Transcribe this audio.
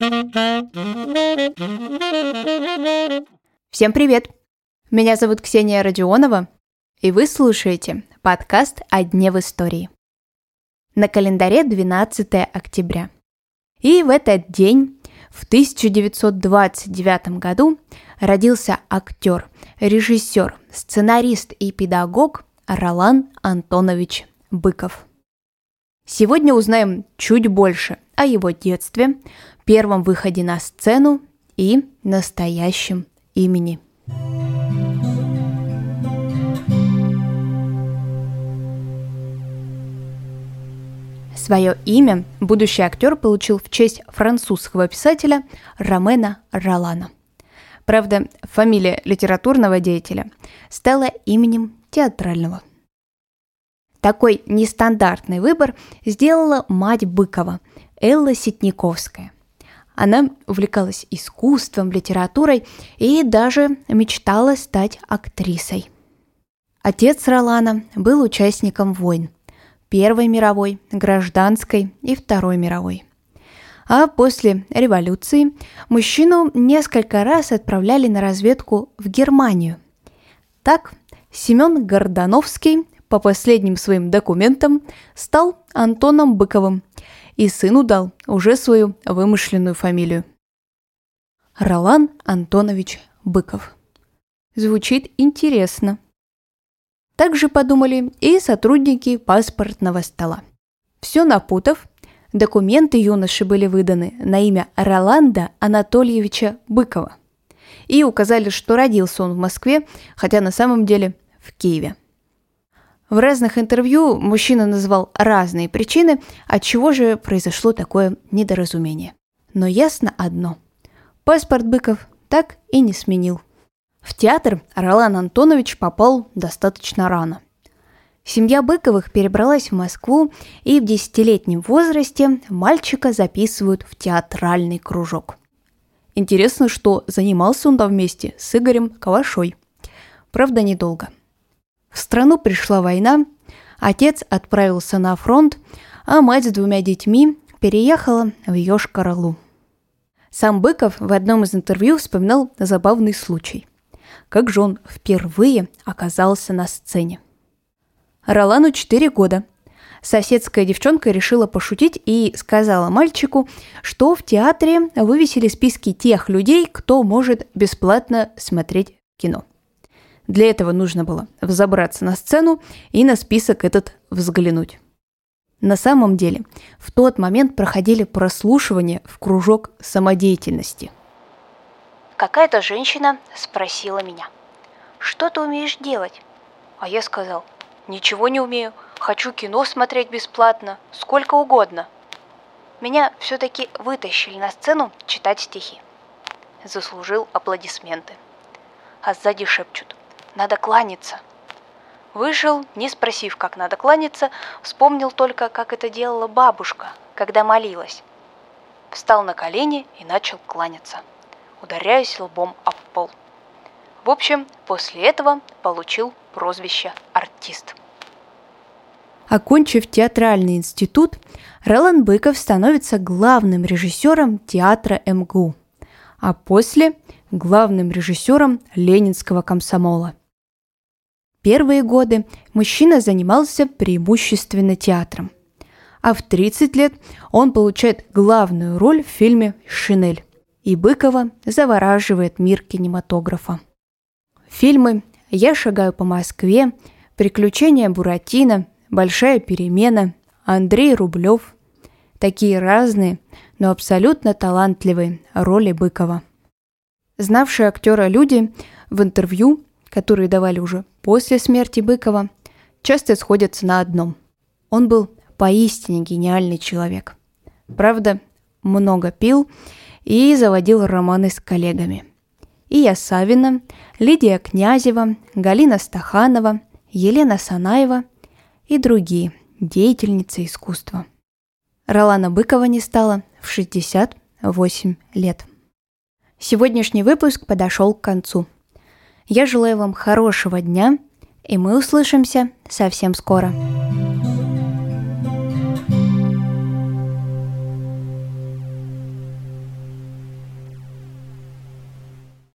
Всем привет! Меня зовут Ксения Родионова, и вы слушаете подкаст «О дне в истории». На календаре 12 октября. И в этот день, в 1929 году, родился актер, режиссер, сценарист и педагог Ролан Антонович Быков. Сегодня узнаем чуть больше о его детстве, первом выходе на сцену и настоящем имени. Свое имя будущий актер получил в честь французского писателя Ромена Ролана. Правда, фамилия литературного деятеля стала именем театрального. Такой нестандартный выбор сделала мать Быкова, Элла Ситниковская. Она увлекалась искусством, литературой и даже мечтала стать актрисой. Отец Ролана был участником войн – Первой мировой, Гражданской и Второй мировой. А после революции мужчину несколько раз отправляли на разведку в Германию. Так Семен Гордановский по последним своим документам стал Антоном Быковым и сыну дал уже свою вымышленную фамилию. Ролан Антонович Быков. Звучит интересно. Также подумали и сотрудники паспортного стола. Все напутав, документы юноши были выданы на имя Роланда Анатольевича Быкова и указали, что родился он в Москве, хотя на самом деле в Киеве. В разных интервью мужчина назвал разные причины, от чего же произошло такое недоразумение. Но ясно одно. Паспорт Быков так и не сменил. В театр Ролан Антонович попал достаточно рано. Семья Быковых перебралась в Москву, и в десятилетнем возрасте мальчика записывают в театральный кружок. Интересно, что занимался он там вместе с Игорем Калашой. Правда, недолго – страну пришла война, отец отправился на фронт, а мать с двумя детьми переехала в Йошкар-Олу. Сам Быков в одном из интервью вспоминал забавный случай. Как же он впервые оказался на сцене. Ролану 4 года. Соседская девчонка решила пошутить и сказала мальчику, что в театре вывесили списки тех людей, кто может бесплатно смотреть кино. Для этого нужно было взобраться на сцену и на список этот взглянуть. На самом деле, в тот момент проходили прослушивания в кружок самодеятельности. Какая-то женщина спросила меня, что ты умеешь делать? А я сказал, ничего не умею, хочу кино смотреть бесплатно, сколько угодно. Меня все-таки вытащили на сцену читать стихи. Заслужил аплодисменты. А сзади шепчут, надо кланяться. Вышел, не спросив, как надо кланяться, вспомнил только, как это делала бабушка, когда молилась. Встал на колени и начал кланяться, ударяясь лбом об пол. В общем, после этого получил прозвище «артист». Окончив театральный институт, Ролан Быков становится главным режиссером театра МГУ, а после – главным режиссером Ленинского комсомола. Первые годы мужчина занимался преимущественно театром. А в 30 лет он получает главную роль в фильме «Шинель». И Быкова завораживает мир кинематографа. Фильмы «Я шагаю по Москве», «Приключения Буратино», «Большая перемена», «Андрей Рублев» – такие разные, но абсолютно талантливые роли Быкова. Знавшие актера люди в интервью которые давали уже после смерти Быкова, часто сходятся на одном. Он был поистине гениальный человек. Правда, много пил и заводил романы с коллегами. Ия Савина, Лидия Князева, Галина Стаханова, Елена Санаева и другие деятельницы искусства. Ролана Быкова не стало в 68 лет. Сегодняшний выпуск подошел к концу – я желаю вам хорошего дня, и мы услышимся совсем скоро.